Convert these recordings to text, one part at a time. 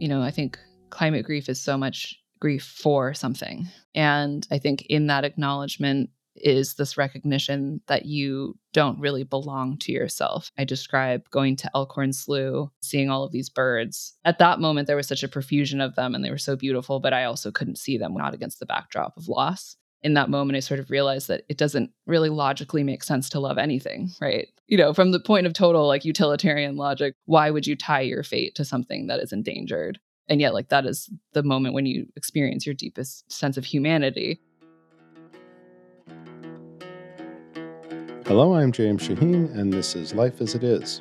you know, I think climate grief is so much grief for something. And I think in that acknowledgement is this recognition that you don't really belong to yourself. I describe going to Elkhorn Slough, seeing all of these birds. At that moment, there was such a profusion of them and they were so beautiful, but I also couldn't see them, not against the backdrop of loss. In that moment, I sort of realized that it doesn't really logically make sense to love anything, right? You know, from the point of total like utilitarian logic, why would you tie your fate to something that is endangered? And yet, like, that is the moment when you experience your deepest sense of humanity. Hello, I'm James Shaheen, and this is Life as It Is.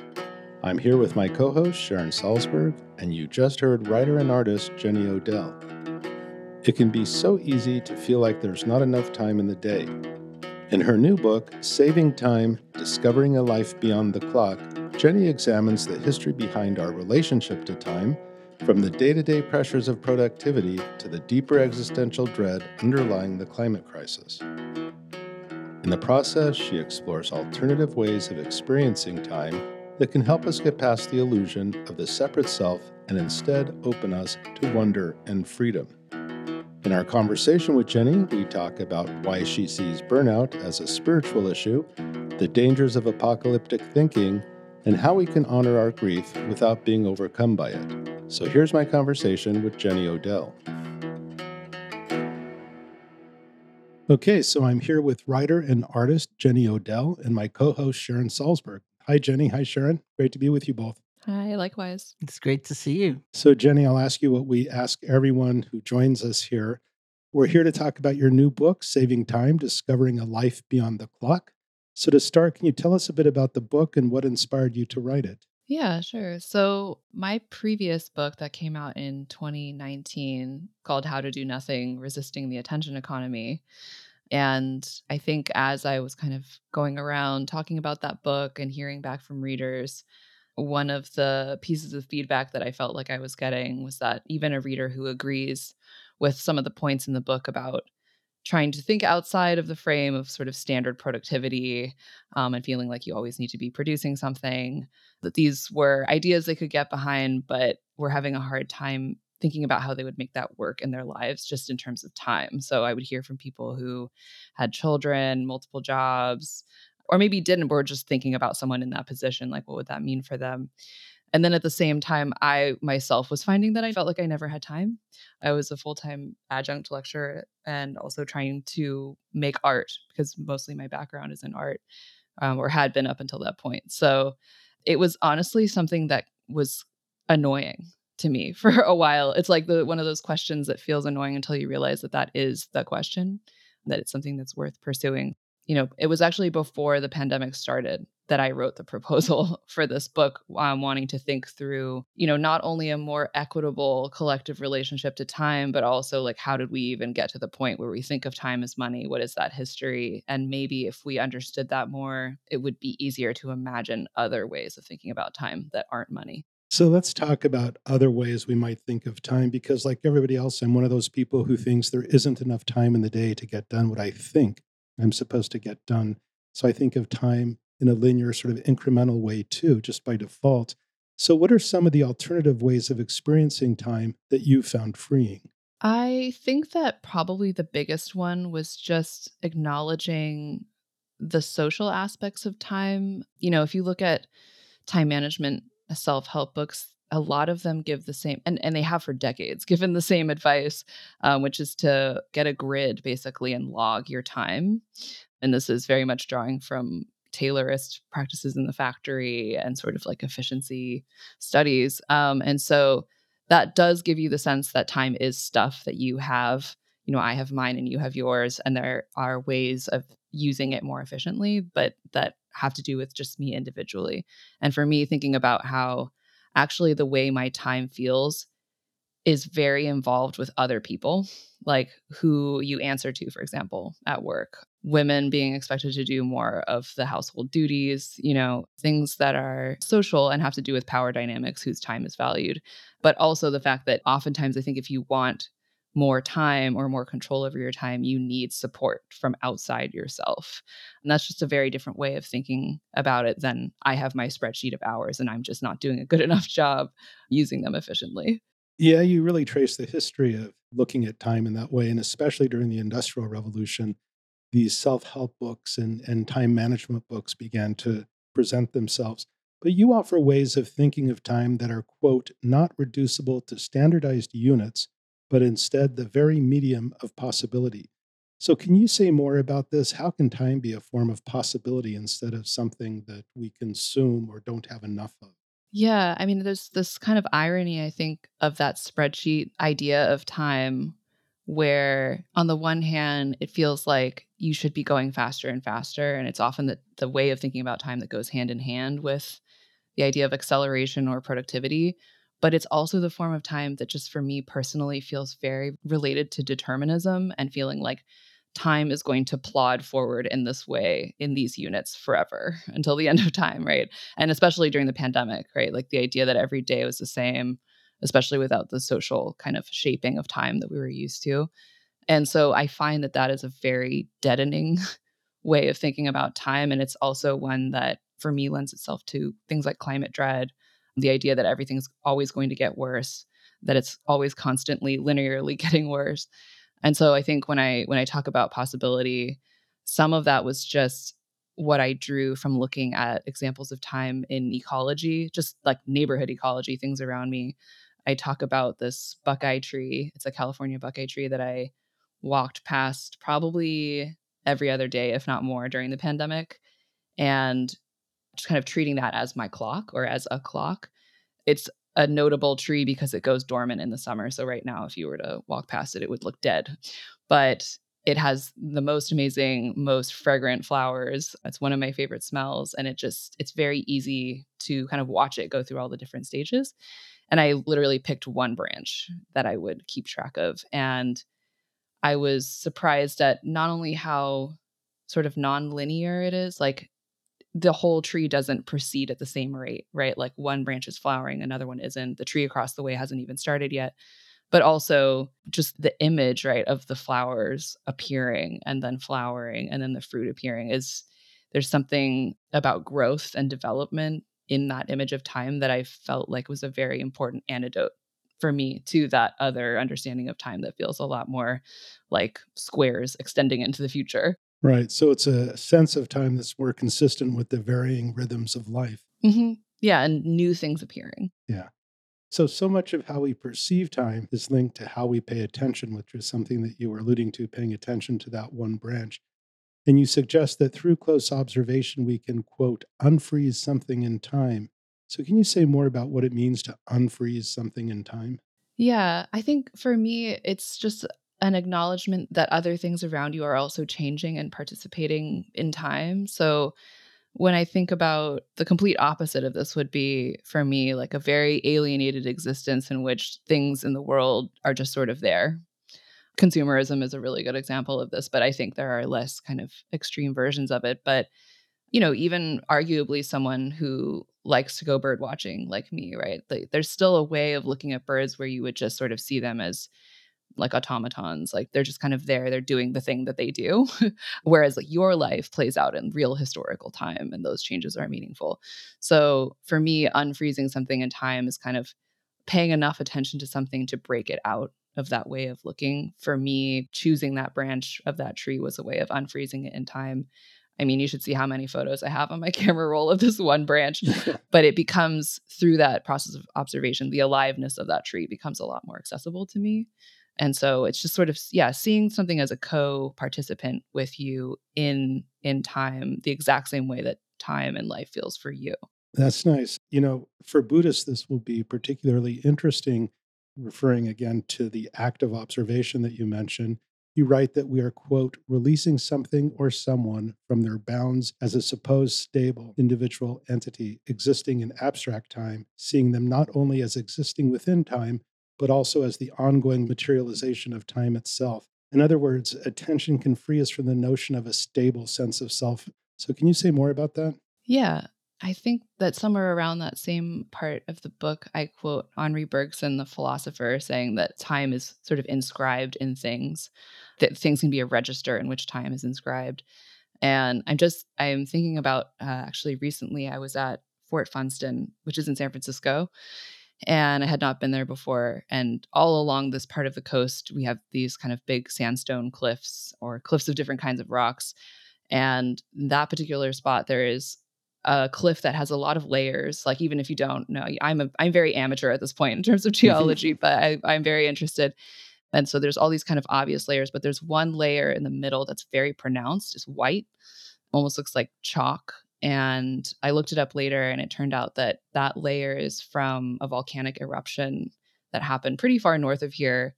I'm here with my co host, Sharon Salzberg, and you just heard writer and artist Jenny Odell. It can be so easy to feel like there's not enough time in the day. In her new book, Saving Time Discovering a Life Beyond the Clock, Jenny examines the history behind our relationship to time, from the day to day pressures of productivity to the deeper existential dread underlying the climate crisis. In the process, she explores alternative ways of experiencing time that can help us get past the illusion of the separate self and instead open us to wonder and freedom. In our conversation with Jenny, we talk about why she sees burnout as a spiritual issue, the dangers of apocalyptic thinking, and how we can honor our grief without being overcome by it. So here's my conversation with Jenny Odell. Okay, so I'm here with writer and artist Jenny Odell and my co host Sharon Salzberg. Hi, Jenny. Hi, Sharon. Great to be with you both. Hi, likewise. It's great to see you. So, Jenny, I'll ask you what we ask everyone who joins us here. We're here to talk about your new book, Saving Time Discovering a Life Beyond the Clock. So, to start, can you tell us a bit about the book and what inspired you to write it? Yeah, sure. So, my previous book that came out in 2019 called How to Do Nothing Resisting the Attention Economy. And I think as I was kind of going around talking about that book and hearing back from readers, one of the pieces of feedback that I felt like I was getting was that even a reader who agrees with some of the points in the book about trying to think outside of the frame of sort of standard productivity um, and feeling like you always need to be producing something. That these were ideas they could get behind, but were having a hard time thinking about how they would make that work in their lives just in terms of time. So I would hear from people who had children, multiple jobs, or maybe didn't, but were just thinking about someone in that position, like what would that mean for them? And then at the same time, I myself was finding that I felt like I never had time. I was a full time adjunct lecturer and also trying to make art because mostly my background is in art um, or had been up until that point. So it was honestly something that was annoying to me for a while. It's like the one of those questions that feels annoying until you realize that that is the question, that it's something that's worth pursuing you know, it was actually before the pandemic started that I wrote the proposal for this book, um, wanting to think through, you know, not only a more equitable collective relationship to time, but also like how did we even get to the point where we think of time as money? What is that history? And maybe if we understood that more, it would be easier to imagine other ways of thinking about time that aren't money. So let's talk about other ways we might think of time because, like everybody else, I'm one of those people who thinks there isn't enough time in the day to get done what I think I'm supposed to get done. So I think of time in a linear, sort of incremental way too, just by default. So, what are some of the alternative ways of experiencing time that you found freeing? I think that probably the biggest one was just acknowledging the social aspects of time. You know, if you look at time management self help books, a lot of them give the same and, and they have for decades given the same advice um, which is to get a grid basically and log your time. And this is very much drawing from taylorist practices in the factory and sort of like efficiency studies um, and so that does give you the sense that time is stuff that you have you know i have mine and you have yours and there are ways of using it more efficiently but that have to do with just me individually. And for me thinking about how actually the way my time feels is very involved with other people, like who you answer to, for example, at work. Women being expected to do more of the household duties, you know, things that are social and have to do with power dynamics, whose time is valued. But also the fact that oftentimes I think if you want more time or more control over your time, you need support from outside yourself. And that's just a very different way of thinking about it than I have my spreadsheet of hours and I'm just not doing a good enough job using them efficiently. Yeah, you really trace the history of looking at time in that way. And especially during the Industrial Revolution, these self help books and, and time management books began to present themselves. But you offer ways of thinking of time that are, quote, not reducible to standardized units, but instead the very medium of possibility. So, can you say more about this? How can time be a form of possibility instead of something that we consume or don't have enough of? Yeah, I mean, there's this kind of irony, I think, of that spreadsheet idea of time, where on the one hand, it feels like you should be going faster and faster. And it's often the, the way of thinking about time that goes hand in hand with the idea of acceleration or productivity. But it's also the form of time that, just for me personally, feels very related to determinism and feeling like time is going to plod forward in this way in these units forever until the end of time, right? And especially during the pandemic, right? Like the idea that every day was the same, especially without the social kind of shaping of time that we were used to. And so I find that that is a very deadening way of thinking about time. And it's also one that for me lends itself to things like climate dread, the idea that everything's always going to get worse, that it's always constantly linearly getting worse and so I think when I when I talk about possibility, some of that was just what I drew from looking at examples of time in ecology, just like neighborhood ecology, things around me. I talk about this buckeye tree. It's a California buckeye tree that I walked past probably every other day, if not more, during the pandemic. And just kind of treating that as my clock or as a clock. It's a notable tree because it goes dormant in the summer. So right now, if you were to walk past it, it would look dead. But it has the most amazing, most fragrant flowers. It's one of my favorite smells. And it just, it's very easy to kind of watch it go through all the different stages. And I literally picked one branch that I would keep track of. And I was surprised at not only how sort of non-linear it is, like the whole tree doesn't proceed at the same rate, right? Like one branch is flowering, another one isn't. The tree across the way hasn't even started yet. But also just the image, right, of the flowers appearing and then flowering and then the fruit appearing is there's something about growth and development in that image of time that I felt like was a very important antidote for me to that other understanding of time that feels a lot more like squares extending into the future. Right. So it's a sense of time that's more consistent with the varying rhythms of life. Mm-hmm. Yeah. And new things appearing. Yeah. So, so much of how we perceive time is linked to how we pay attention, which is something that you were alluding to, paying attention to that one branch. And you suggest that through close observation, we can, quote, unfreeze something in time. So, can you say more about what it means to unfreeze something in time? Yeah, I think for me, it's just an acknowledgement that other things around you are also changing and participating in time. So when I think about the complete opposite of this would be for me like a very alienated existence in which things in the world are just sort of there. Consumerism is a really good example of this, but I think there are less kind of extreme versions of it. But, you know, even arguably someone who likes to go bird watching like me, right? Like, there's still a way of looking at birds where you would just sort of see them as like automatons like they're just kind of there they're doing the thing that they do. Whereas like your life plays out in real historical time and those changes are meaningful. So for me unfreezing something in time is kind of paying enough attention to something to break it out of that way of looking. For me choosing that branch of that tree was a way of unfreezing it in time. I mean, you should see how many photos I have on my camera roll of this one branch, but it becomes through that process of observation, the aliveness of that tree becomes a lot more accessible to me. And so it's just sort of yeah, seeing something as a co-participant with you in in time the exact same way that time and life feels for you. That's nice. You know, for Buddhists this will be particularly interesting referring again to the act of observation that you mentioned. You write that we are, quote, releasing something or someone from their bounds as a supposed stable individual entity existing in abstract time, seeing them not only as existing within time, but also as the ongoing materialization of time itself. In other words, attention can free us from the notion of a stable sense of self. So, can you say more about that? Yeah. I think that somewhere around that same part of the book, I quote Henri Bergson, the philosopher, saying that time is sort of inscribed in things, that things can be a register in which time is inscribed. And I'm just, I'm thinking about uh, actually recently, I was at Fort Funston, which is in San Francisco. And I had not been there before. And all along this part of the coast, we have these kind of big sandstone cliffs or cliffs of different kinds of rocks. And that particular spot, there is a cliff that has a lot of layers. Like even if you don't know, I'm a I'm very amateur at this point in terms of geology, but I, I'm very interested. And so there's all these kind of obvious layers, but there's one layer in the middle that's very pronounced, It's white, almost looks like chalk. And I looked it up later, and it turned out that that layer is from a volcanic eruption that happened pretty far north of here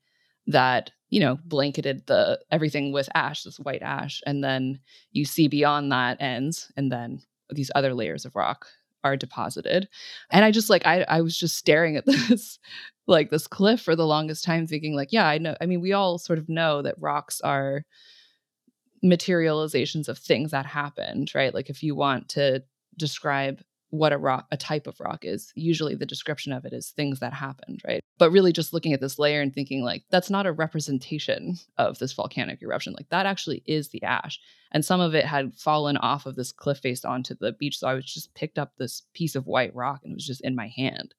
that you know blanketed the everything with ash this white ash and then you see beyond that ends and then these other layers of rock are deposited. And i just like i i was just staring at this like this cliff for the longest time thinking like yeah i know i mean we all sort of know that rocks are materializations of things that happened right? Like if you want to describe what a rock a type of rock is usually the description of it is things that happened right? But really just looking at this layer and thinking like that's not a representation of this volcanic eruption. Like that actually is the ash. And some of it had fallen off of this cliff face onto the beach so i was just picked up this piece of white rock and it was just in my hand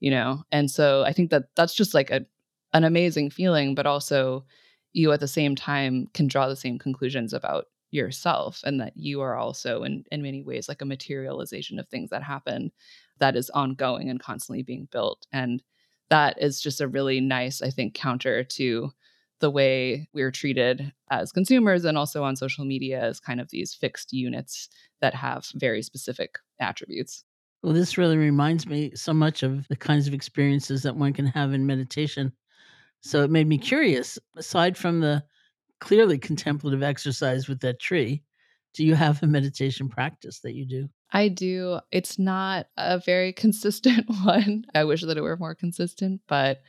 you know? And so i think that that's just like a an amazing feeling but also you at the same time can draw the same conclusions about yourself and that you are also in in many ways like a materialization of things that happen that is ongoing and constantly being built. And that is just a really nice i think counter to the way we're treated as consumers and also on social media as kind of these fixed units that have very specific attributes. Well this really reminds me so much of the kinds of experiences that one can have in meditation so it made me curious aside from the clearly contemplative exercise with that tree. Do you have a meditation practice that you do? I do. It's not a very consistent one. I wish that it were more consistent, but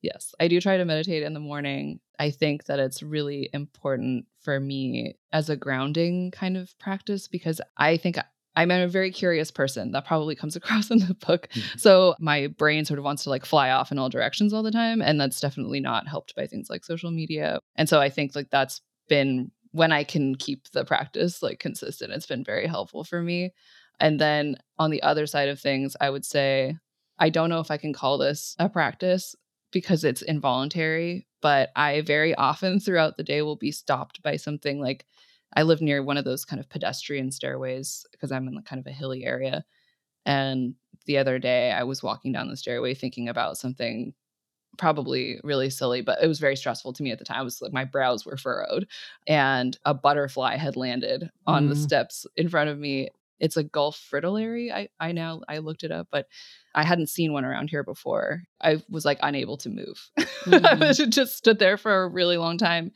yes, I do try to meditate in the morning. I think that it's really important for me as a grounding kind of practice because I think I'm a very curious person. That probably comes across in the book. Mm-hmm. So my brain sort of wants to like fly off in all directions all the time. And that's definitely not helped by things like social media. And so I think like that's been when I can keep the practice like consistent, it's been very helpful for me. And then on the other side of things, I would say I don't know if I can call this a practice because it's involuntary, but I very often throughout the day will be stopped by something like I live near one of those kind of pedestrian stairways because I'm in kind of a hilly area. And the other day I was walking down the stairway thinking about something probably really silly, but it was very stressful to me at the time. I was like my brows were furrowed and a butterfly had landed on mm. the steps in front of me it's a Gulf fritillary. I I now I looked it up, but I hadn't seen one around here before. I was like unable to move. Mm-hmm. I just stood there for a really long time,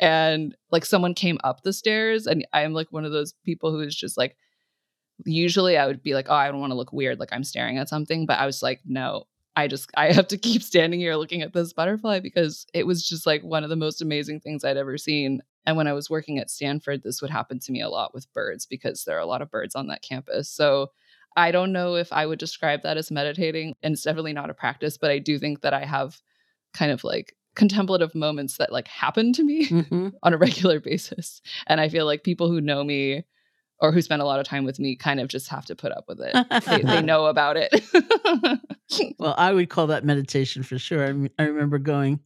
and like someone came up the stairs, and I'm like one of those people who is just like. Usually, I would be like, "Oh, I don't want to look weird, like I'm staring at something," but I was like, "No, I just I have to keep standing here looking at this butterfly because it was just like one of the most amazing things I'd ever seen. And when I was working at Stanford, this would happen to me a lot with birds because there are a lot of birds on that campus. So I don't know if I would describe that as meditating, and it's definitely not a practice, but I do think that I have kind of like contemplative moments that like happen to me mm-hmm. on a regular basis. And I feel like people who know me or who spend a lot of time with me kind of just have to put up with it. they, they, know about it. well, I would call that meditation for sure. I, I remember going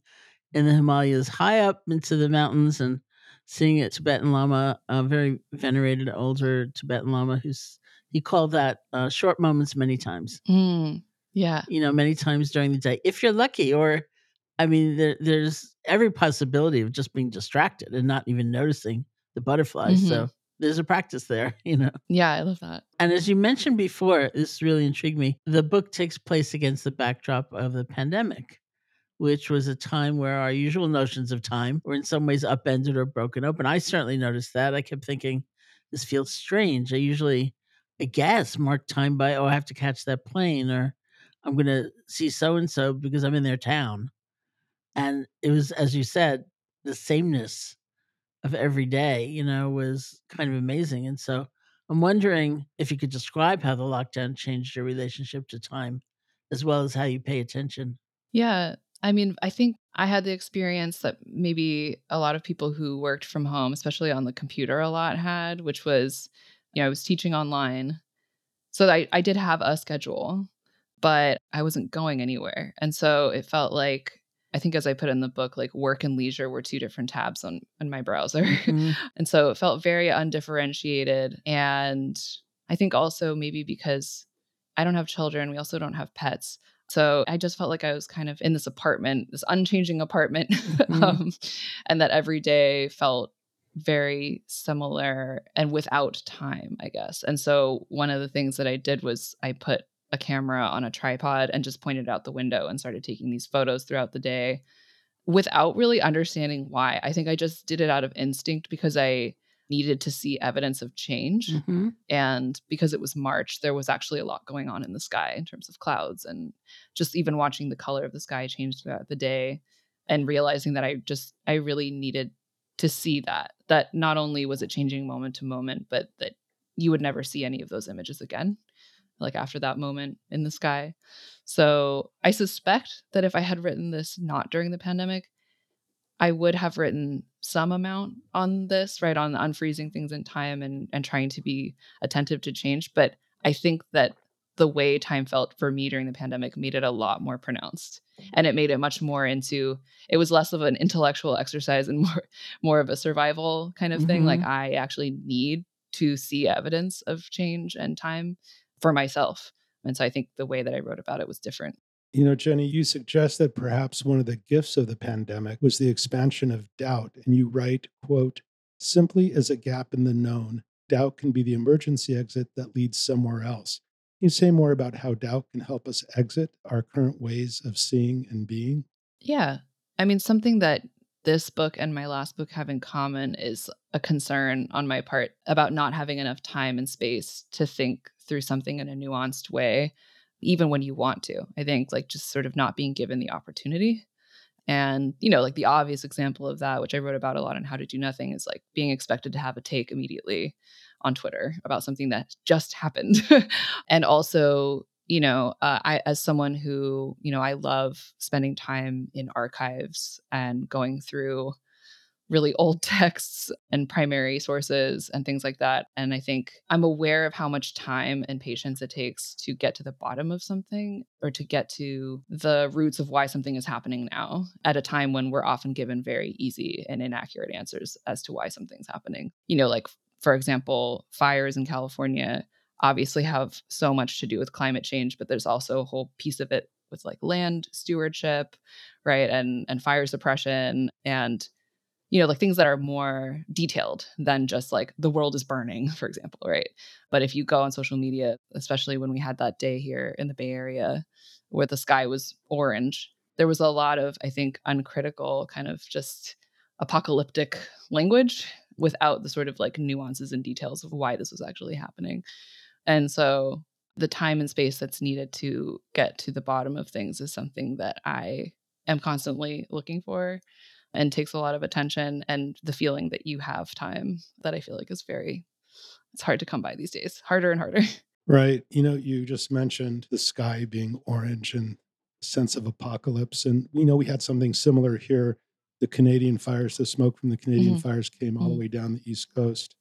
in the Himalayas high up into the mountains and seeing a Tibetan Lama, a very venerated older Tibetan Lama, who's he called that uh, short moments many times. Mm, yeah, you know, many times during the day, if you're lucky. Or, I mean, there, there's every possibility of just being distracted and not even noticing the butterflies. Mm-hmm. So there's a practice there, you know. Yeah, I love that. And as you mentioned before, this really intrigued me. The book takes place against the backdrop of the pandemic which was a time where our usual notions of time were in some ways upended or broken open. I certainly noticed that. I kept thinking, this feels strange. I usually, I guess, mark time by, oh, I have to catch that plane or I'm going to see so and so because I'm in their town. And it was, as you said, the sameness of every day, you know, was kind of amazing. And so I'm wondering if you could describe how the lockdown changed your relationship to time as well as how you pay attention. Yeah, I mean, I think I had the experience that maybe a lot of people who worked from home, especially on the computer a lot, had, which was, you know, I was teaching online. So I, I did have a schedule, but I wasn't going anywhere. And so it felt like I think as I put in the book, like work and leisure were two different tabs on on my browser. Mm-hmm. and so it felt very undifferentiated. And I think also maybe because I don't have children, we also don't have pets. So I just felt like I was kind of in this apartment, this unchanging apartment, mm-hmm. um, and that every day felt very similar and without time, I guess. And so one of the things that I did was I put a camera on a tripod and just pointed out the window and started taking these photos throughout the day without really understanding why. I think I just did it out of instinct because I needed to see evidence of change. Mm-hmm. And because it was March, there was actually a lot going on in the sky in terms of clouds and just even watching the color of the sky change throughout the day and realizing that I just, I really needed to see that, that not only was it changing moment to moment, but that you would never see any of those images again like after that moment in the sky. So I suspect that if I had written this not during the pandemic, I would have written some amount on this, right? On unfreezing things in time and and trying to be attentive to change. But I think that the way time felt for me during the pandemic made it a lot more pronounced and it made it much more into it was less of an intellectual exercise and more more of a survival kind of mm-hmm. thing like mm-hmm. i actually need to see evidence of change and time for myself. And so I think the way that I wrote about it was different. You know, Jenny, you suggest that perhaps one of the gifts of the pandemic was the expansion of doubt. And you write, quote, simply as a gap in the known, doubt can be the emergency exit that leads somewhere else. Can you say more about how doubt can help us exit our current ways of seeing and being? Yeah. I mean, something that this book and my last book have in common is a concern on my part about not having enough time and space to think through something in a nuanced way, even when you want to. I think like just sort of not being given the opportunity. And, you know, like the obvious example of that, which I wrote about a lot on How to Do Nothing, is like being expected to have a take immediately on Twitter about something that just happened. and also, you know, uh, I, as someone who, you know, I love spending time in archives and going through really old texts and primary sources and things like that. And I think I'm aware of how much time and patience it takes to get to the bottom of something or to get to the roots of why something is happening now at a time when we're often given very easy and inaccurate answers as to why something's happening. You know, like, for example, fires in California obviously have so much to do with climate change, but there's also a whole piece of it with like land stewardship, right? And and fire suppression and you know, like things that are more detailed than just like the world is burning, for example, right? But if you go on social media, especially when we had that day here in the Bay Area where the sky was orange, there was a lot of, I think, uncritical kind of just apocalyptic language without the sort of like nuances and details of why this was actually happening. And so the time and space that's needed to get to the bottom of things is something that I am constantly looking for and takes a lot of attention and the feeling that you have time that I feel like is very it's hard to come by these days. Harder and harder. Right. You know, you just mentioned the sky being orange and sense of apocalypse and we know we had something similar here. The Canadian fires, the smoke from the Canadian mm-hmm. fires came all mm-hmm. the way down the east coast.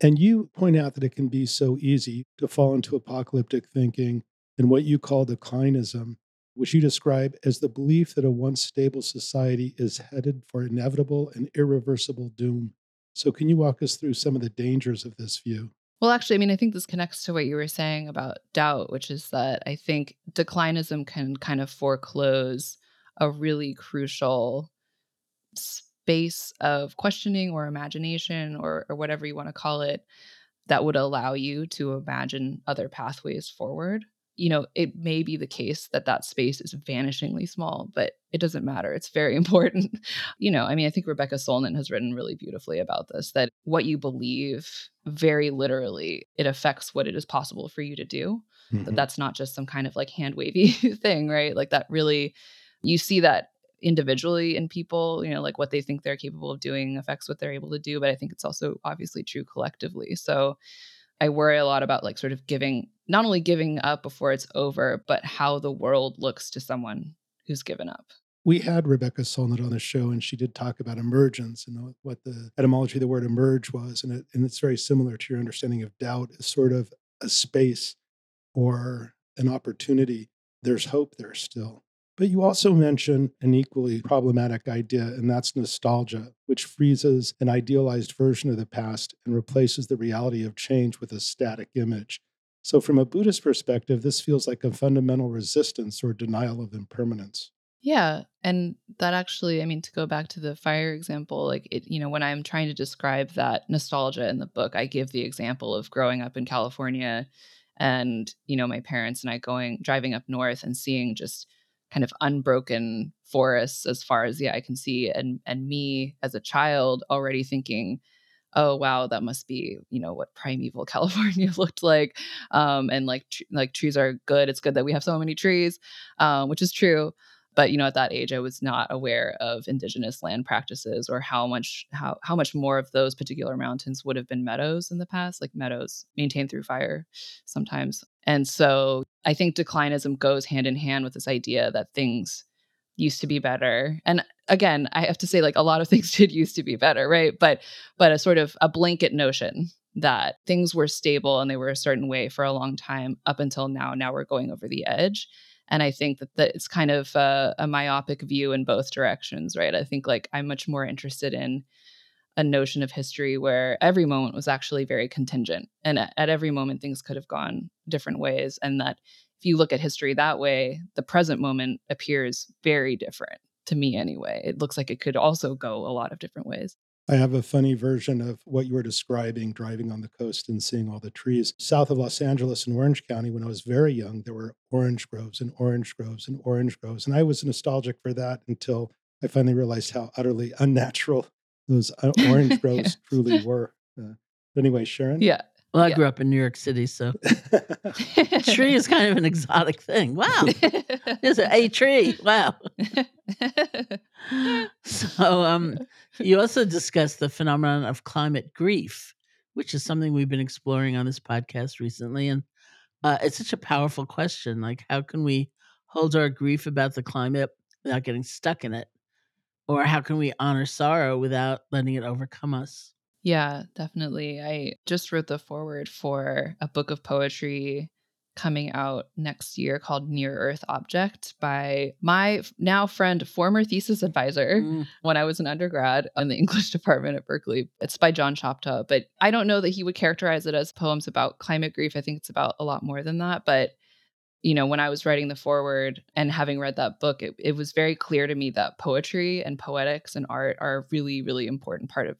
And you point out that it can be so easy to fall into apocalyptic thinking and what you call declinism which you describe as the belief that a once stable society is headed for inevitable and irreversible doom. So, can you walk us through some of the dangers of this view? Well, actually, I mean, I think this connects to what you were saying about doubt, which is that I think declinism can kind of foreclose a really crucial space of questioning or imagination or, or whatever you want to call it that would allow you to imagine other pathways forward you know, it may be the case that that space is vanishingly small, but it doesn't matter. It's very important. you know, I mean, I think Rebecca Solnit has written really beautifully about this that what you believe very literally it affects what it is possible for you to do. Mm-hmm. That that's not just some kind of like hand wavy thing, right? Like that really you see that individually in people, you know, like what they think they're capable of doing affects what they're able to do, but I think it's also obviously true collectively. So I worry a lot about like sort of giving, not only giving up before it's over, but how the world looks to someone who's given up. We had Rebecca Solnit on the show, and she did talk about emergence and what the etymology of the word emerge was. And, it, and it's very similar to your understanding of doubt as sort of a space or an opportunity there's hope there still. But you also mention an equally problematic idea, and that's nostalgia, which freezes an idealized version of the past and replaces the reality of change with a static image. So, from a Buddhist perspective, this feels like a fundamental resistance or denial of impermanence. Yeah. And that actually, I mean, to go back to the fire example, like it, you know, when I'm trying to describe that nostalgia in the book, I give the example of growing up in California and, you know, my parents and I going, driving up north and seeing just kind of unbroken forests as far as the eye can see. And, and me as a child already thinking, oh wow that must be you know what primeval california looked like um, and like tr- like trees are good it's good that we have so many trees um, which is true but you know at that age i was not aware of indigenous land practices or how much how how much more of those particular mountains would have been meadows in the past like meadows maintained through fire sometimes. And so i think declinism goes hand in hand with this idea that things used to be better. And again i have to say like a lot of things did used to be better right? But but a sort of a blanket notion that things were stable and they were a certain way for a long time up until now now we're going over the edge and i think that, that it's kind of a, a myopic view in both directions right? I think like i'm much more interested in a notion of history where every moment was actually very contingent and at, at every moment things could have gone different ways and that if you look at history that way the present moment appears very different to me anyway. It looks like it could also go a lot of different ways I have a funny version of what you were describing driving on the coast and seeing all the trees. South of Los Angeles in Orange County, when I was very young, there were orange groves and orange groves and orange groves. And I was nostalgic for that until I finally realized how utterly unnatural those uh, orange groves yeah. truly were. Uh, anyway, Sharon? Yeah. Well, I yeah. grew up in New York City, so tree is kind of an exotic thing. Wow, there's a, a tree. Wow. so, um, you also discussed the phenomenon of climate grief, which is something we've been exploring on this podcast recently, and uh, it's such a powerful question. Like, how can we hold our grief about the climate without getting stuck in it, or how can we honor sorrow without letting it overcome us? Yeah, definitely. I just wrote the foreword for a book of poetry coming out next year called Near Earth Object by my now friend, former thesis advisor mm. when I was an undergrad in the English department at Berkeley. It's by John Shoptaw, but I don't know that he would characterize it as poems about climate grief. I think it's about a lot more than that. But you know, when I was writing the foreword and having read that book, it, it was very clear to me that poetry and poetics and art are a really, really important part of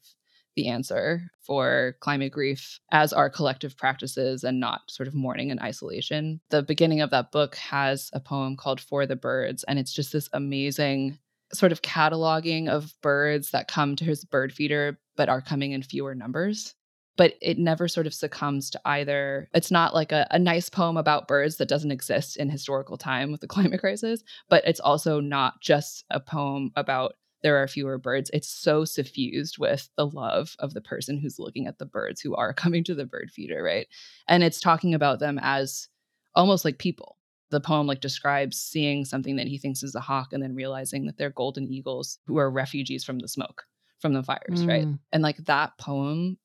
the answer for climate grief as our collective practices and not sort of mourning in isolation. The beginning of that book has a poem called For the Birds, and it's just this amazing sort of cataloging of birds that come to his bird feeder but are coming in fewer numbers. But it never sort of succumbs to either. It's not like a, a nice poem about birds that doesn't exist in historical time with the climate crisis, but it's also not just a poem about there are fewer birds. It's so suffused with the love of the person who's looking at the birds who are coming to the bird feeder, right? And it's talking about them as almost like people. The poem like describes seeing something that he thinks is a hawk and then realizing that they're golden eagles who are refugees from the smoke from the fires, mm. right? And like that poem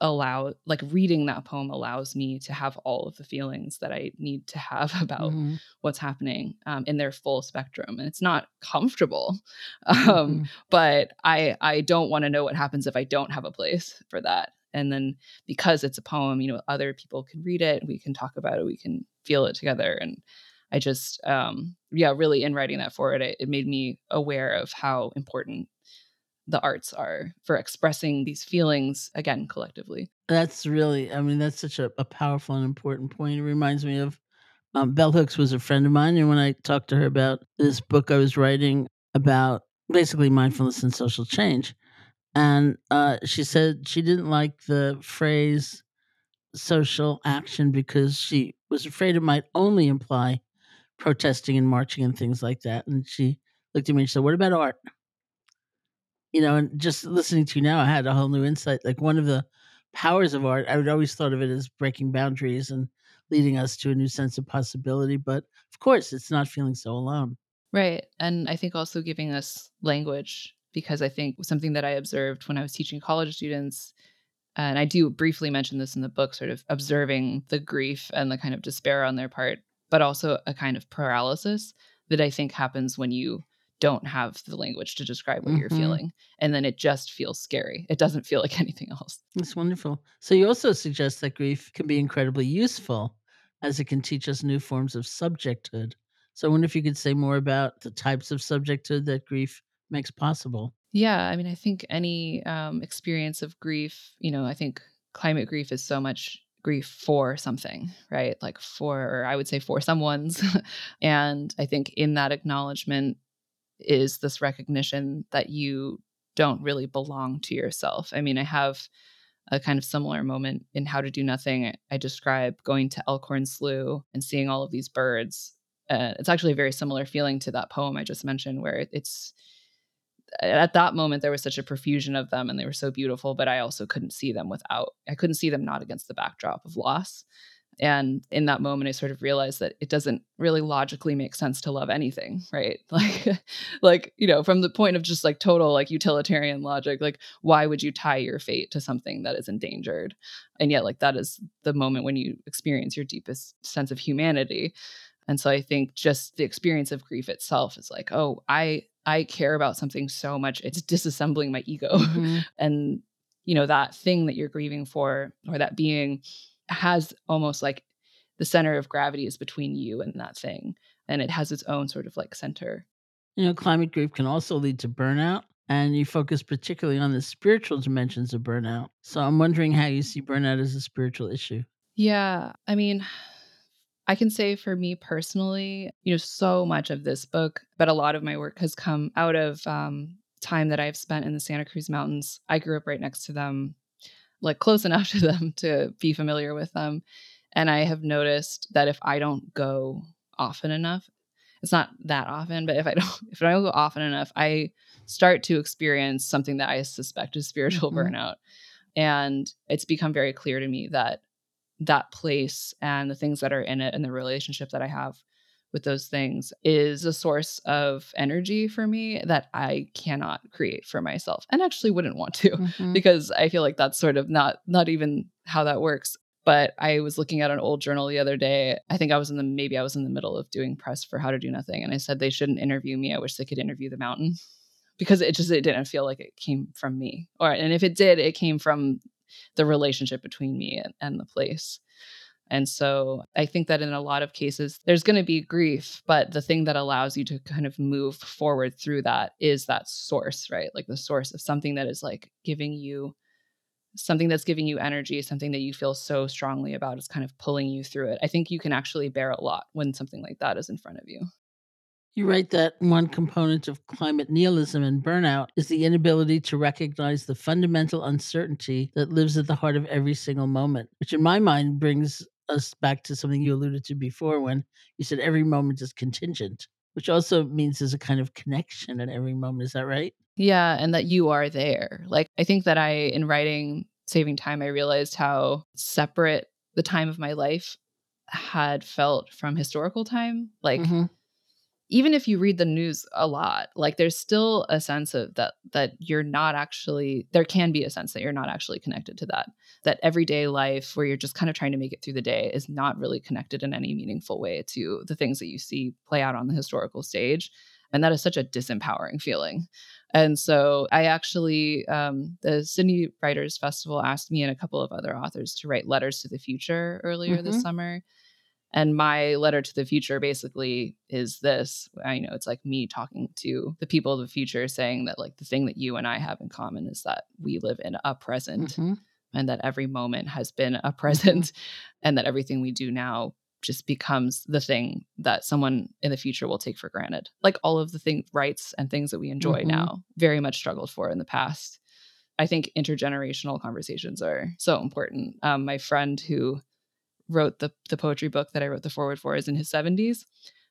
allow like reading that poem allows me to have all of the feelings that i need to have about mm-hmm. what's happening um, in their full spectrum and it's not comfortable um, mm-hmm. but i i don't want to know what happens if i don't have a place for that and then because it's a poem you know other people can read it we can talk about it we can feel it together and i just um yeah really in writing that foreword it, it made me aware of how important the arts are for expressing these feelings again collectively. That's really, I mean, that's such a, a powerful and important point. It reminds me of um, Bell Hooks was a friend of mine, and when I talked to her about this book I was writing about basically mindfulness and social change, and uh, she said she didn't like the phrase social action because she was afraid it might only imply protesting and marching and things like that. And she looked at me and she said, "What about art?" You know, and just listening to you now, I had a whole new insight. Like one of the powers of art, I would always thought of it as breaking boundaries and leading us to a new sense of possibility. But of course, it's not feeling so alone. Right. And I think also giving us language, because I think something that I observed when I was teaching college students, and I do briefly mention this in the book, sort of observing the grief and the kind of despair on their part but also a kind of paralysis that I think happens when you don't have the language to describe what you're Mhm. feeling. And then it just feels scary. It doesn't feel like anything else. That's wonderful. So you also suggest that grief can be incredibly useful as it can teach us new forms of subjecthood. So I wonder if you could say more about the types of subjecthood that grief makes possible. Yeah, I mean, I think any um, experience of grief, you know, I think climate grief is so much grief for something, right? Like for, or I would say for someone's. and I think in that acknowledgement is this recognition that you don't really belong to yourself. I mean, I have a kind of similar moment in How to Do Nothing. I- describe going to Elkhorn Slough and seeing all of these birds. Uh, it's actually a very similar feeling to that poem I just mentioned, where it's at that moment there was such a profusion of them and they were so beautiful but i also couldn't see them without i couldn't see them not against the backdrop of loss and in that moment i sort of realized that it doesn't really logically make sense to love anything right? Like like you know from the point of just like total like utilitarian logic like why would you tie your fate to something that is endangered? And yet like that is the moment when you experience your deepest sense of humanity. And so i think just the experience of grief itself is like oh i i care about something so much it's disassembling my ego. Mhm. and you know that thing that you're grieving for or that being has almost like the center of gravity is between you and that thing and it has its own sort of like center You know, climate grief can also lead to burnout, and you focus particularly on the spiritual dimensions of burnout. So I'm wondering how you see burnout as a spiritual issue. yeah i mean i can say for me personally you know so much of this book but a lot of my work has come out of um, time that i've spent in the santa cruz mountains i grew up right next to them like close enough to them to be familiar with them and i have noticed that if i don't go often enough it's not that often but if i don't if i don't go often enough i start to experience something that i suspect is spiritual Mhm. burnout and it's become very clear to me that that place and the things that are in it and the relationship that i have with those things is a source of energy for me that i cannot create for myself and actually wouldn't want to Mhm. because I feel like that's sort of not not even how that works. But I was looking at an old journal the other day. I think I was in the maybe I was in the middle of doing press for How to Do Nothing, and I said they shouldn't interview me. I wish they could interview the mountain because it just it didn't feel like it came from me. Or and if it did, it came from the relationship between me and, and the place. And so I think that in a lot of cases, there's going to be grief, but the thing that allows you to kind of move forward through that is that source, right? Like the source of something that is like giving you something that's giving you energy, something that you feel so strongly about is kind of pulling you through it. I think you can actually bear a lot when something like that is in front of you. You write that one component of climate nihilism and burnout is the inability to recognize the fundamental uncertainty that lives at the heart of every single moment, which in my mind brings us back to something you alluded to before when you said every moment is contingent, which also means there's a kind of connection at every moment. Is that right? Yeah, and that you are there. Like I think that I in writing Saving Time I realized how separate the time of my life had felt from historical time. Like Mhm. Even if you read the news a lot, like there's still a sense of that that you're not actually there can be a sense that you're not actually connected to that. That everyday life where you're just kind of trying to make it through the day is not really connected in any meaningful way to the things that you see play out on the historical stage. And that is such a disempowering feeling. And so I actually, um, the Sydney Writers Festival asked me and a couple of other authors to write letters to the future earlier this Mhm. summer. And my letter to the future basically is this. I know it's like me talking to the people of the future saying that like the thing that you and I have in common is that we live in a present Mhm. and that every moment has been a present and that everything we do now just becomes the thing that someone in the future will take for granted. Like all of the things rights and things that we enjoy Mhm. now very much struggled for in the past. I think intergenerational conversations are so important. Um, my friend who wrote the the poetry book that I wrote the forward for is in his 70s,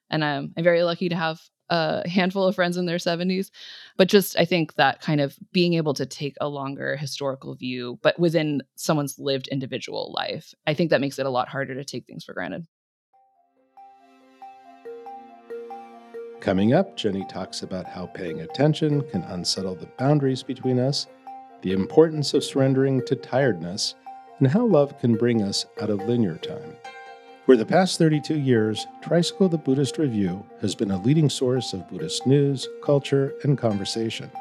and um, I'm very lucky to have a handful of friends in their 70s. But just I think that kind of being able to take a longer historical view, but within someone's lived individual life, I think that makes it a lot harder to take things for granted. Coming up, Jenny talks about how paying attention can unsettle the boundaries between us, the importance of surrendering to tiredness, and how love can bring us out of linear time. For the past 32 years, Tricycle the Buddhist Review has been a leading source of Buddhist news, culture, and conversation.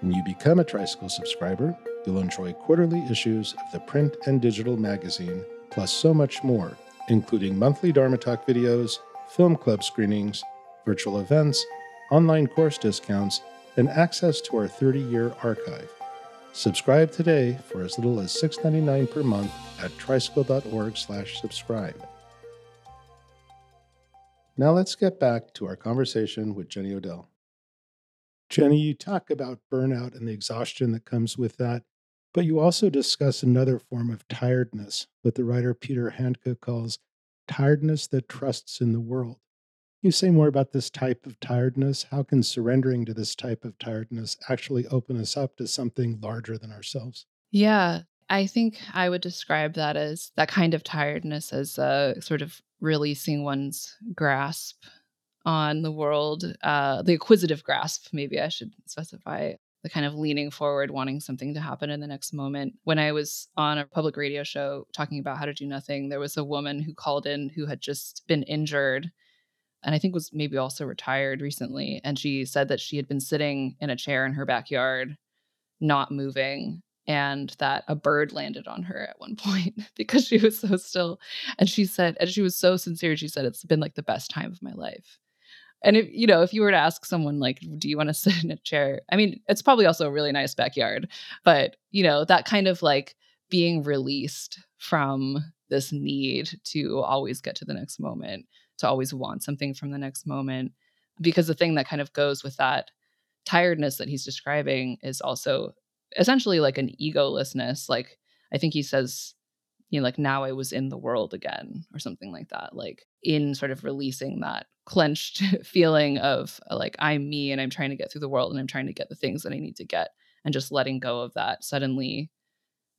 When you become a Tricycle subscriber, you'll enjoy quarterly issues of the print and digital magazine, plus so much more, including monthly Dharma Talk videos, film club screenings, virtual events, online course discounts, and access to our 30 year archive. Subscribe today for as little as $6.99 per month at tricycle.org slash subscribe. Now let's get back to our conversation with Jenny Odell. Jenny, you talk about burnout and the exhaustion that comes with that, but you also discuss another form of tiredness, what the writer Peter Handke calls tiredness that trusts in the world. You say more about this type of tiredness? How can surrendering to this type of tiredness actually open us up to something larger than ourselves? Yeah, I think I would describe that as that kind of tiredness as a sort of releasing one's grasp on the world, uh, the acquisitive grasp, maybe I should specify, the kind of leaning forward, wanting something to happen in the next moment. When I was on a public radio show talking about how to do nothing, there was a woman who called in who had just been injured and I think was maybe also retired recently. And she said that she had been sitting in a chair in her backyard, not moving, and that a bird landed on her at one point because she was so still. And she said, and she was so sincere, she said, it's been like the best time of my life. And if you know, if you were to ask someone like, do you want to sit in a chair? I mean, it's probably also a really nice backyard, but you know, that kind of like being released from this need to always get to the next moment, to always want something from the next moment. Because the thing that kind of goes with that tiredness that he's describing is also essentially like an egolessness. Like I think he says, you know, like now I was in the world again or something like that. Like in sort of releasing that clenched feeling of like I'm me and I'm trying to get through the world and I'm trying to get the things that I need to get and just letting go of that suddenly.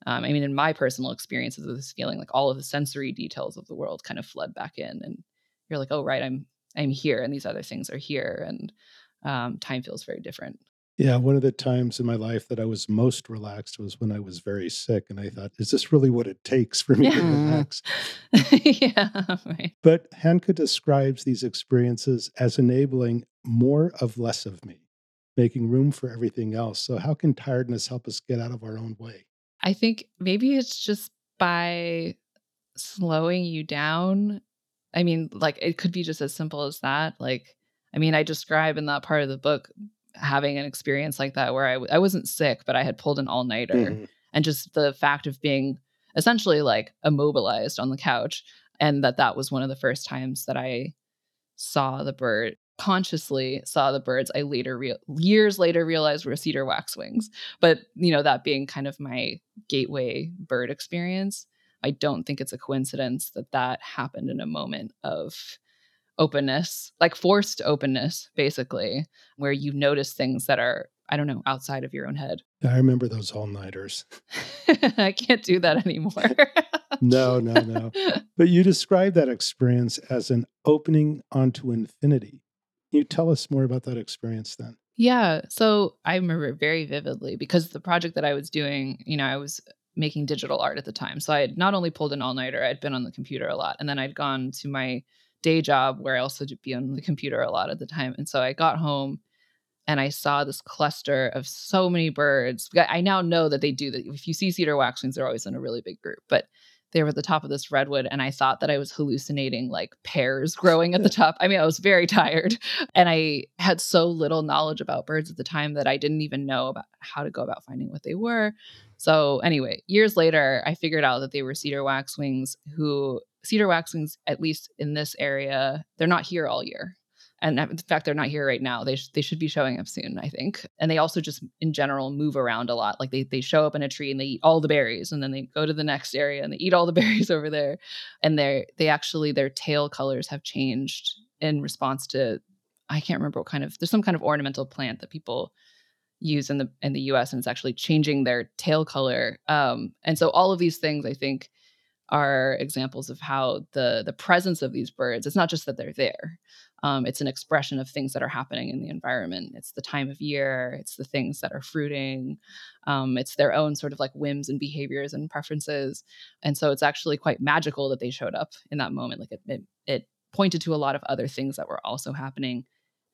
Um, I mean, in my personal experiences of this feeling, like all of the sensory details of the world kind of flood back in, and you're like, oh right, I'm I'm here, and these other things are here, and um, time feels very different. Yeah, one of the times in my life that I was most relaxed was when I was very sick. And I thought, is this really what it takes for me to Yeah. relax? yeah, right. But Handke describes these experiences as enabling more of less of me, making room for everything else. So, how can tiredness help us get out of our own way? I think maybe it's just by slowing you down. I mean, like it could be just as simple as that. Like, I mean, I describe in that part of the book having an experience like that where I w- I wasn't sick, but I had pulled an all nighter, Mhm. and just the fact of being essentially like immobilized on the couch, and that that was one of the first times that I saw the bird consciously saw the birds i later years later realized were cedar waxwings but you know that being kind of my gateway bird experience i don't think it's a coincidence that that happened in a moment of openness like forced openness basically where you notice things that are i don't know outside of your own head I remember those all nighters. i can't do that anymore No, no, no. But you describe that experience as an opening onto infinity. Can you tell us more about that experience then? Yeah. So I remember it very vividly because the project that I was doing, you know, I was making digital art at the time. So I had not only pulled an all nighter, I'd been on the computer a lot. And then I'd gone to my day job where I also be on the computer a lot at the time. And so I got home and I saw this cluster of so many birds. I now know that they do that. If you see cedar waxwings, they're always in a really big group. But they were at the top of this redwood, and I thought that I was hallucinating like pears growing at the top. I mean, I was very tired, and I had so little knowledge about birds at the time that I didn't even know about how to go about finding what they were. So, anyway, years later, I figured out that they were cedar waxwings who cedar waxwings, at least in this area, they're not here all year and in fact they're not here right now they, sh- they should be showing up soon i think. And they also just in general move around a lot. Like they, they show up in a tree and they eat all the berries and then they go to the next area and they eat all the berries over there. And they're they actually their tail colors have changed in response to i can't remember what kind of there's some kind of ornamental plant that people use in the in the us and it's actually changing their tail color. Um, and so all of these things i think are examples of how the the presence of these birds it's not just that they're there Um, it's an expression of things that are happening in the environment. It's the time of year, it's the things that are fruiting, um, it's their own sort of like whims and behaviors and preferences. And so it's actually quite magical that they showed up in that moment. Like it, it, it pointed to a lot of other things that were also happening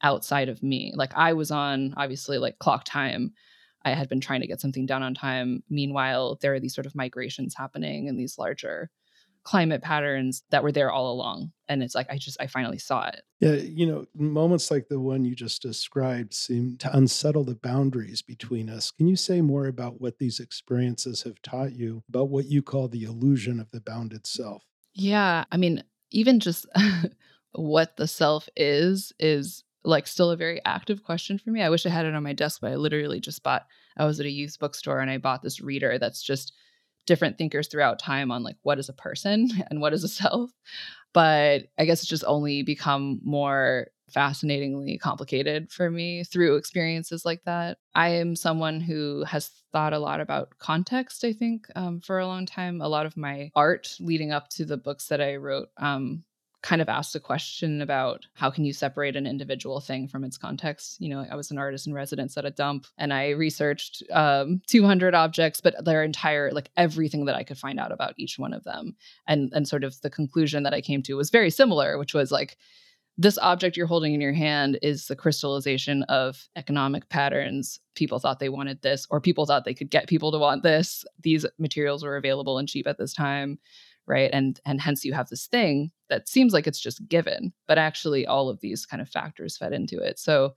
outside of me. Like I was on obviously like clock time. I had been trying to get something done on time. Meanwhile, there are these sort of migrations happening and these larger climate patterns that were there all along. And it's like, I just, I finally saw it. Yeah. You know, moments like the one you just described seem to unsettle the boundaries between us. Can you say more about what these experiences have taught you about what you call the illusion of the bounded self? Yeah. I mean, even just what the self is, is like still a very active question for me. I wish I had it on my desk, but I literally just bought, I was at a used bookstore and I bought this reader that's just different thinkers throughout time on like what is a person and what is a self. But I guess it's just only become more fascinatingly complicated for me through experiences like that. I am someone who has thought a lot about context, I think, um, for a long time. A lot of my art leading up to the books that I wrote um, kind of asked a question about how can you separate an individual thing from its context you know i was an artist in residence at a dump and i researched um, 200 objects but their entire like everything that i could find out about each one of them and and sort of the conclusion that i came to was very similar which was like this object you're holding in your hand is the crystallization of economic patterns. People thought they wanted this, or people thought they could get people to want this. These materials were available and cheap at this time right? And and hence you have this thing that seems like it's just given but actually all of these kind of factors fed into it. So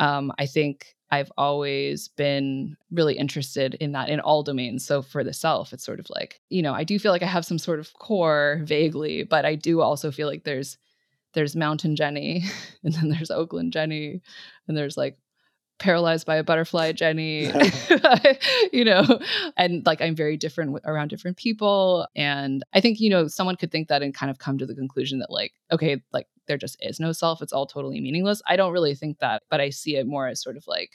um, i think i've always been really interested in that in all domains. So for the self it's sort of like you know i do feel like i have some sort of core vaguely but i do also feel like there's there's mountain jenny and then there's oakland jenny and there's like paralyzed by a butterfly jenny you know and like i'm very different around different people and i think you know someone could think that and kind of come to the conclusion that like okay like there just is no self it's all totally meaningless i don't really think that but i see it more as sort of like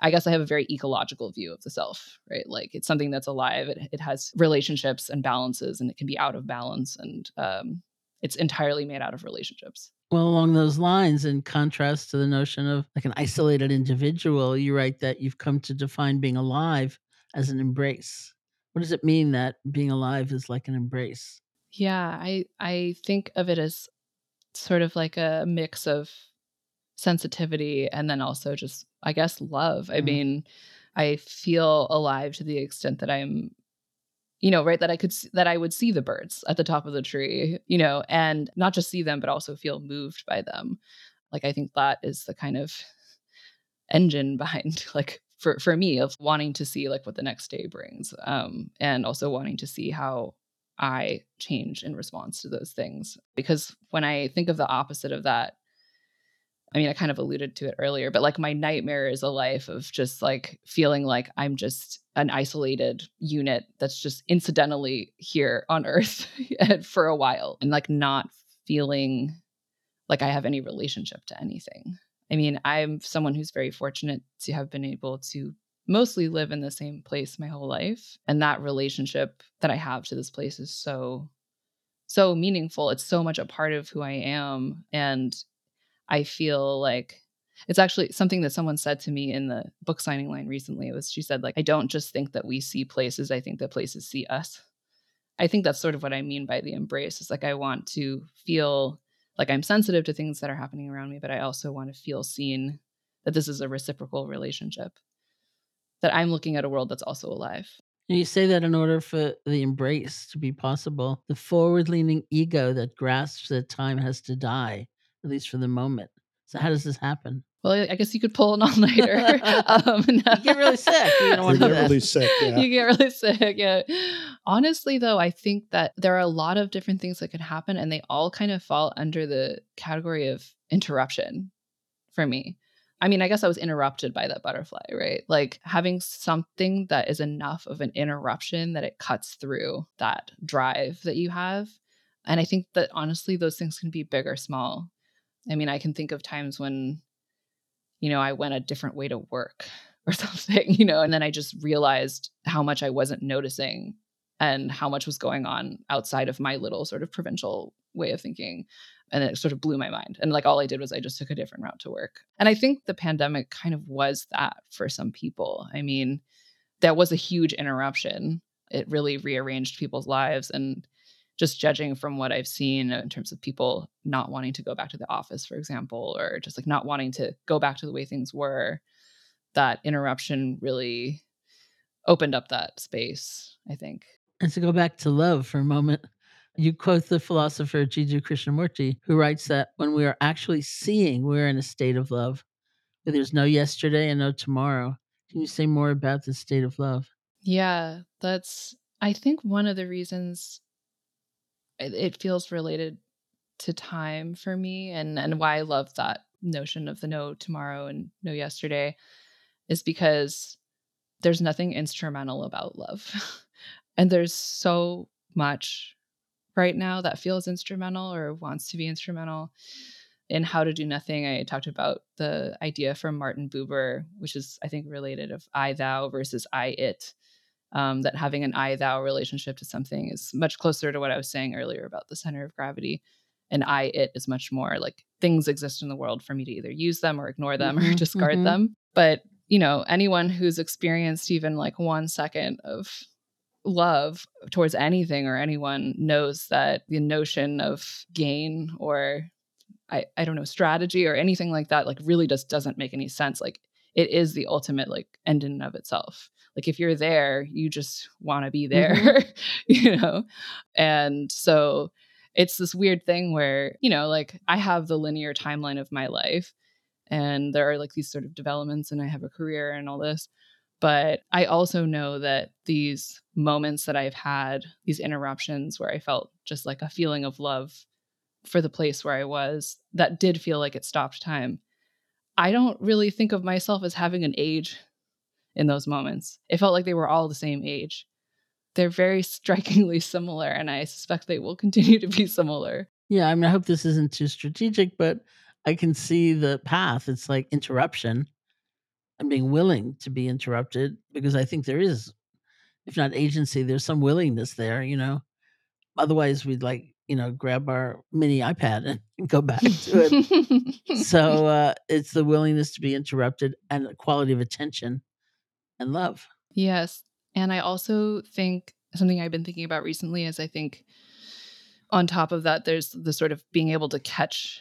I guess I have a very ecological view of the self, right? Like it's something that's alive. It, it has relationships and balances, and it can be out of balance, and um, it's entirely made out of relationships. Well, along those lines, in contrast to the notion of like an isolated individual, you write that you've come to define being alive as an embrace. What does it mean that being alive is like an embrace? Yeah, I I think of it as sort of like a mix of sensitivity and then also just I guess love. I mm-hmm. mean, I feel alive to the extent that I'm you know, right? That I could, see, that I would see the birds at the top of the tree, you know, and not just see them, but also feel moved by them. Like, I think that is the kind of engine behind, like, for, for me, of wanting to see, like, what the next day brings. Um, and also wanting to see how I change in response to those things. Because when I think of the opposite of that, I mean, I kind of alluded to it earlier, but like my nightmare is a life of just like feeling like I'm just an isolated unit that's just incidentally here on Earth for a while and like not feeling like I have any relationship to anything. I mean, I'm someone who's very fortunate to have been able to mostly live in the same place my whole life. And that relationship that I have to this place is so, so meaningful. It's so much a part of who I am. And I feel like it's actually something that someone said to me in the book signing line recently. It was she said like I don't just think that we see places, I think that places see us. I think that's sort of what I mean by the embrace. It's like I want to feel like I'm sensitive to things that are happening around me, but I also want to feel seen that this is a reciprocal relationship. That I'm looking at a world that's also alive. You say that in order for the embrace to be possible, the forward leaning ego that grasps that time has to die at least for the moment. So how does this happen? Well, I guess you could pull an all nighter. um, you get really sick. You don't want to get really sick. Yeah. You get really sick. Yeah. Honestly, though, I think that there are a lot of different things that can happen, and they all kind of fall under the category of interruption for me. I mean, I guess I was interrupted by that butterfly, right? Like having something that is enough of an interruption that it cuts through that drive that you have and I think that honestly, those things can be big or small. I mean, I can think of times when, you know, I went a different way to work or something, you know, and then I just realized how much I wasn't noticing and how much was going on outside of my little sort of provincial way of thinking and it sort of blew my mind and like all i did was i just took a different route to work. And i think the pandemic kind of was that for some people. I mean that was a huge interruption. It really rearranged people's lives and just judging from what I've seen in terms of people not wanting to go back to the office, for example, or just like not wanting to go back to the way things were, that interruption really opened up that space, I think. And to go back to love for a moment, you quote the philosopher Jiddu Krishnamurti, who writes that when we are actually seeing, we're in a state of love. There's no yesterday and no tomorrow. Can you say more about the state of love? Yeah, that's, I think, one of the reasons it feels related to time for me and and why I love that notion of the no tomorrow and no yesterday is because there's nothing instrumental about love. and there's so much right now that feels instrumental or wants to be instrumental. In How to Do Nothing, I talked about the idea from Martin Buber, which is, I think, related of I thou versus I it um, that having an I thou relationship to something is much closer to what I was saying earlier about the center of gravity. And I it is much more like things exist in the world for me to either use them or ignore them mm-hmm, or discard mm-hmm. them. But, you know, anyone who's experienced even like one second of love towards anything or anyone knows that the notion of gain or I, I don't know strategy or anything like that like really just doesn't make any sense like it is the ultimate like end in and of itself like if you're there you just want to be there mm-hmm. you know and so it's this weird thing where you know like i have the linear timeline of my life and there are like these sort of developments and i have a career and all this but i also know that these moments that i've had these interruptions where i felt just like a feeling of love for the place where i was that did feel like it stopped time i don't really think of myself as having an age in those moments. It felt like they were all the same age. They're very strikingly similar, and I suspect they will continue to be similar. Yeah, I mean, I hope this isn't too strategic, but I can see the path. It's like interruption and being willing to be interrupted because I think there is, if not agency, there's some willingness there, you know. Otherwise, we'd like, you know, grab our mini iPad and go back to it. so uh, it's the willingness to be interrupted and the quality of attention and love. Yes. And I also think something I've been thinking about recently is I think on top of that, there's the sort of being able to catch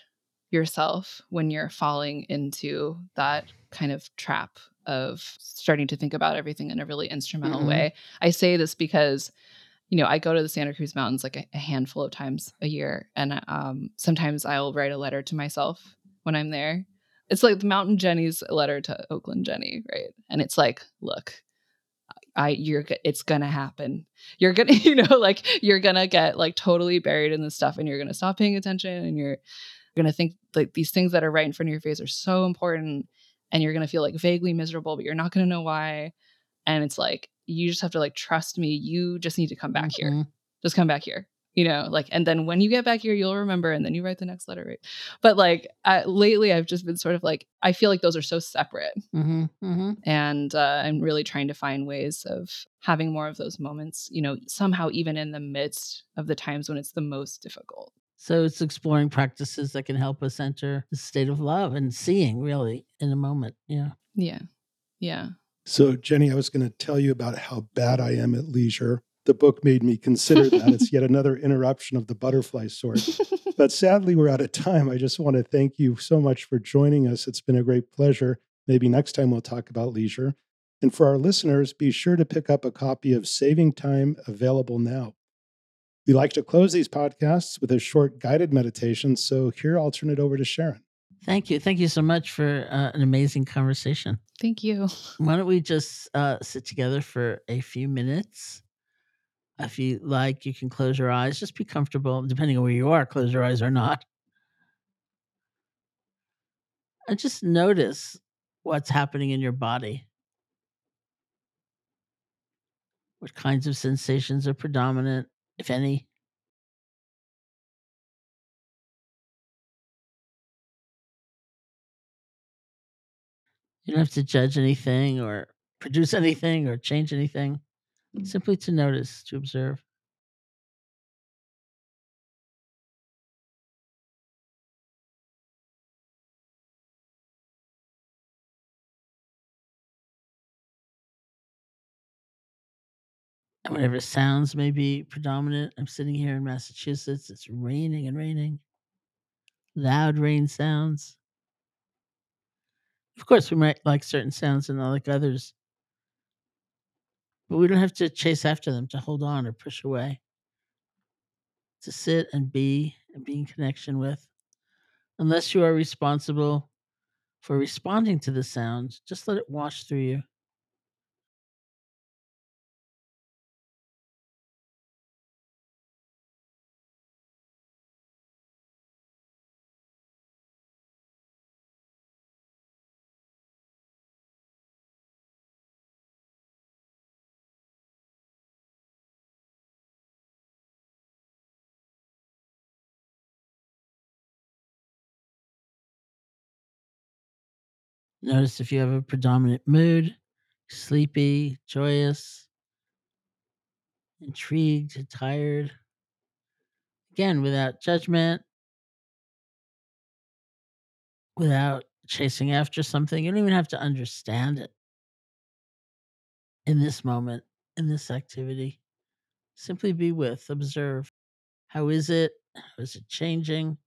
yourself when you're falling into that kind of trap of starting to think about everything in a really instrumental mm-hmm. way. I say this because, you know, I go to the Santa Cruz Mountains like a, a handful of times a year, and um, sometimes I'll write a letter to myself when I'm there it's like the Mountain Jenny's letter to Oakland Jenny, right? And it's like, look, I you're it's gonna happen. You're gonna, you know, like you're gonna get like totally buried in this stuff and you're gonna stop paying attention and you're gonna think like these things that are right in front of your face are so important and you're gonna feel like vaguely miserable, but you're not gonna know why. And it's like you just have to like trust me. You just need to come back mm-hmm. here. Just come back here you know like and then when you get back here you'll remember and then you write the next letter right? But like I, lately i've just been sort of like i feel like those are so separate. Mm-hmm, mm-hmm. and uh, i'm really trying to find ways of having more of those moments you know somehow even in the midst of the times when it's the most difficult. So it's exploring practices that can help us enter the state of love and seeing really in a moment yeah. Yeah yeah. So jenny i was going to tell you about how bad i am at leisure the book made me consider that. it's yet another interruption of the butterfly sort. but sadly, we're out of time. I just want to thank you so much for joining us. It's been a great pleasure. Maybe next time we'll talk about leisure. And for our listeners, be sure to pick up a copy of Saving Time available now. We like to close these podcasts with a short guided meditation. So here I'll turn it over to Sharon. Thank you. Thank you so much for uh, an amazing conversation. Thank you. Why don't we just uh, sit together for a few minutes if you like, you can close your eyes. Just be comfortable, depending on where you are, close your eyes or not. And just notice what's happening in your body. What kinds of sensations are predominant, if any? You don't have to judge anything or produce anything or change anything. Mm-hmm. simply to notice, to observe. And whatever sounds may be predominant, I'm sitting here in Massachusetts. It's raining and raining. Loud rain sounds. Of course, we might like certain sounds and not like others. But we don't have to chase after them to hold on or push away. To sit and be and be in connection with. Unless you are responsible for responding to the sound, just let it wash through you. Notice if you have a predominant mood, sleepy, joyous, intrigued, tired. Again, without judgment, without chasing after something. You don't even have to understand it in this moment, in this activity. Simply be with, observe. How is it? How is it changing?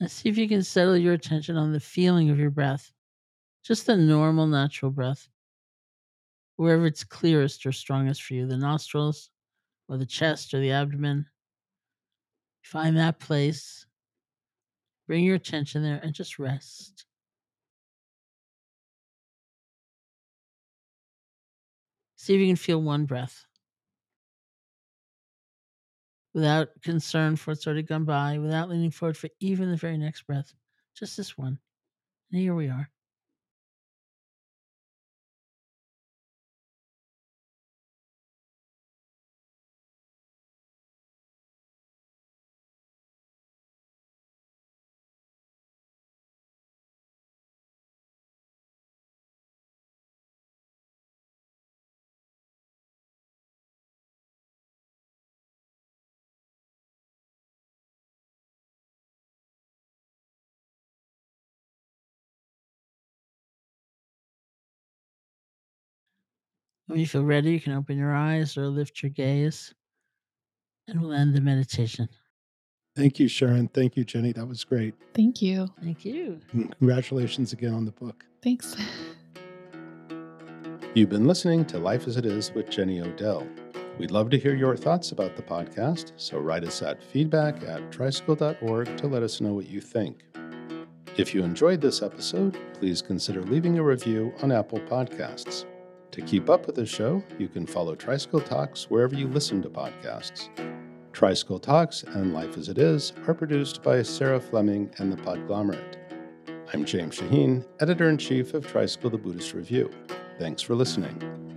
And see if you can settle your attention on the feeling of your breath, just the normal, natural breath, wherever it's clearest or strongest for you the nostrils, or the chest, or the abdomen. Find that place, bring your attention there, and just rest. See if you can feel one breath without concern for what's already gone by, without leaning forward for even the very next breath. Just this one. And here we are. When you feel ready, you can open your eyes or lift your gaze, and we'll end the meditation. Thank you, Sharon. Thank you, Jenny. That was great. Thank you. Thank you. And Congratulations again on the book. Thanks. You've been listening to Life as It Is with Jenny Odell. We'd love to hear your thoughts about the podcast, so write us at feedback at tricycle.org to let us know what you think. If you enjoyed this episode, please consider leaving a review on Apple Podcasts. To keep up with the show, you can follow Tricycle Talks wherever you listen to podcasts. Tricycle Talks and Life as It Is are produced by Sarah Fleming and the Podglomerate. I'm James Shaheen, editor in chief of Tricycle the Buddhist Review. Thanks for listening.